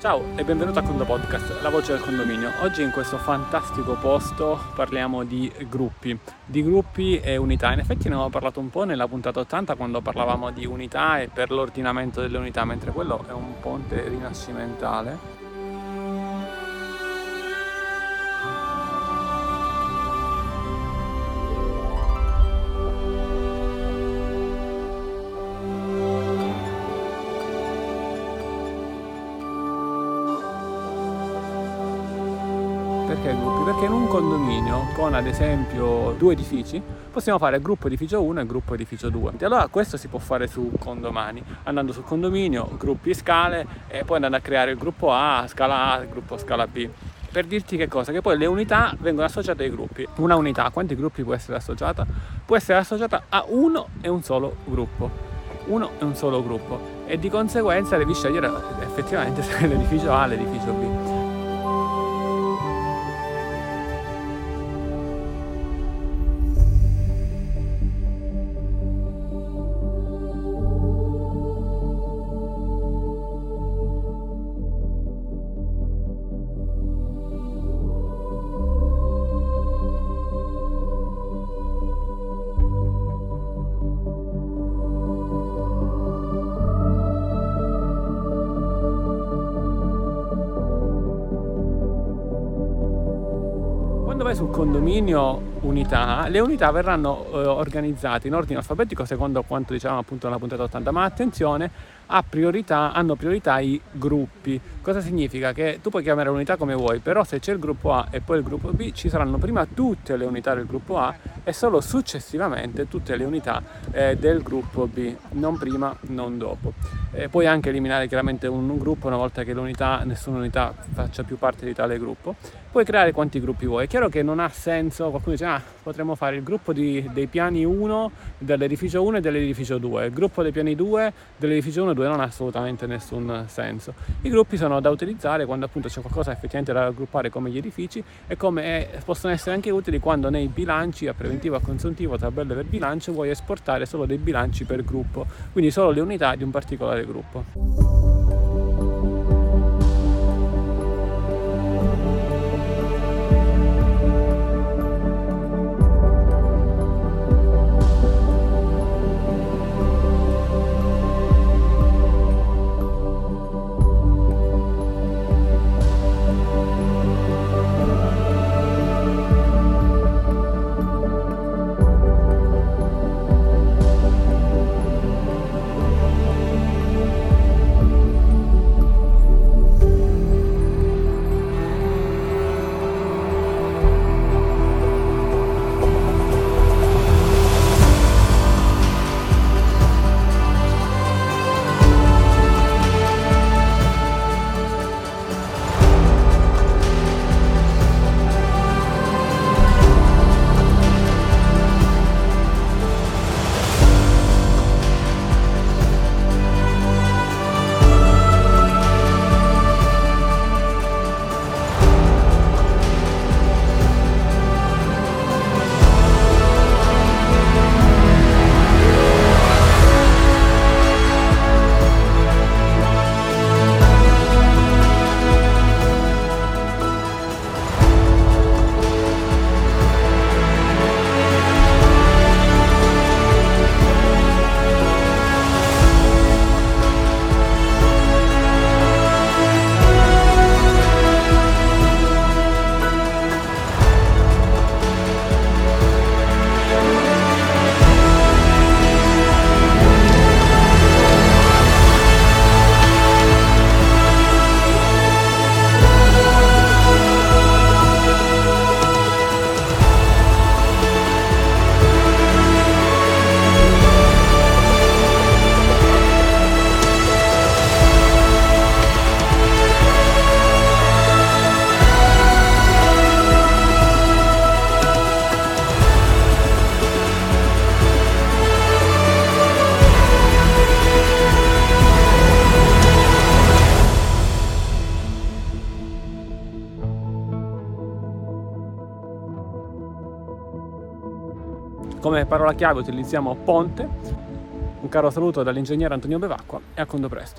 Ciao e benvenuto a Condo Podcast, la voce del condominio. Oggi in questo fantastico posto parliamo di gruppi, di gruppi e unità. In effetti ne avevo parlato un po' nella puntata 80 quando parlavamo di unità e per l'ordinamento delle unità, mentre quello è un ponte rinascimentale Perché gruppi? Perché in un condominio con ad esempio due edifici possiamo fare gruppo edificio 1 e gruppo edificio 2. E allora questo si può fare su condomani, andando sul condominio, gruppi scale e poi andando a creare il gruppo A, scala A, gruppo scala B per dirti che cosa? Che poi le unità vengono associate ai gruppi. Una unità quanti gruppi può essere associata? Può essere associata a uno e un solo gruppo. Uno e un solo gruppo. E di conseguenza devi scegliere effettivamente se l'edificio A o l'edificio B. vai sul condominio unità, le unità verranno eh, organizzate in ordine alfabetico secondo quanto dicevamo appunto nella puntata 80, ma attenzione, priorità, hanno priorità i gruppi. Cosa significa? Che tu puoi chiamare l'unità come vuoi, però se c'è il gruppo A e poi il gruppo B, ci saranno prima tutte le unità del gruppo A e solo successivamente tutte le unità eh, del gruppo B, non prima, non dopo. Eh, puoi anche eliminare chiaramente un, un gruppo una volta che l'unità, nessuna unità faccia più parte di tale gruppo. Puoi creare quanti gruppi vuoi. È chiaro che non ha senso, qualcuno dice ah, potremmo fare il gruppo di, dei piani 1 dell'edificio 1 e dell'edificio 2, il gruppo dei piani 2 dell'edificio 1 e 2 non ha assolutamente nessun senso. I gruppi sono da utilizzare quando appunto c'è qualcosa effettivamente da raggruppare come gli edifici e come è, possono essere anche utili quando nei bilanci a preventivo, a consuntivo, tabelle per bilancio vuoi esportare solo dei bilanci per gruppo, quindi solo le unità di un particolare gruppo. Come parola chiave utilizziamo ponte. Un caro saluto dall'ingegnere Antonio Bevacqua e a condo presto.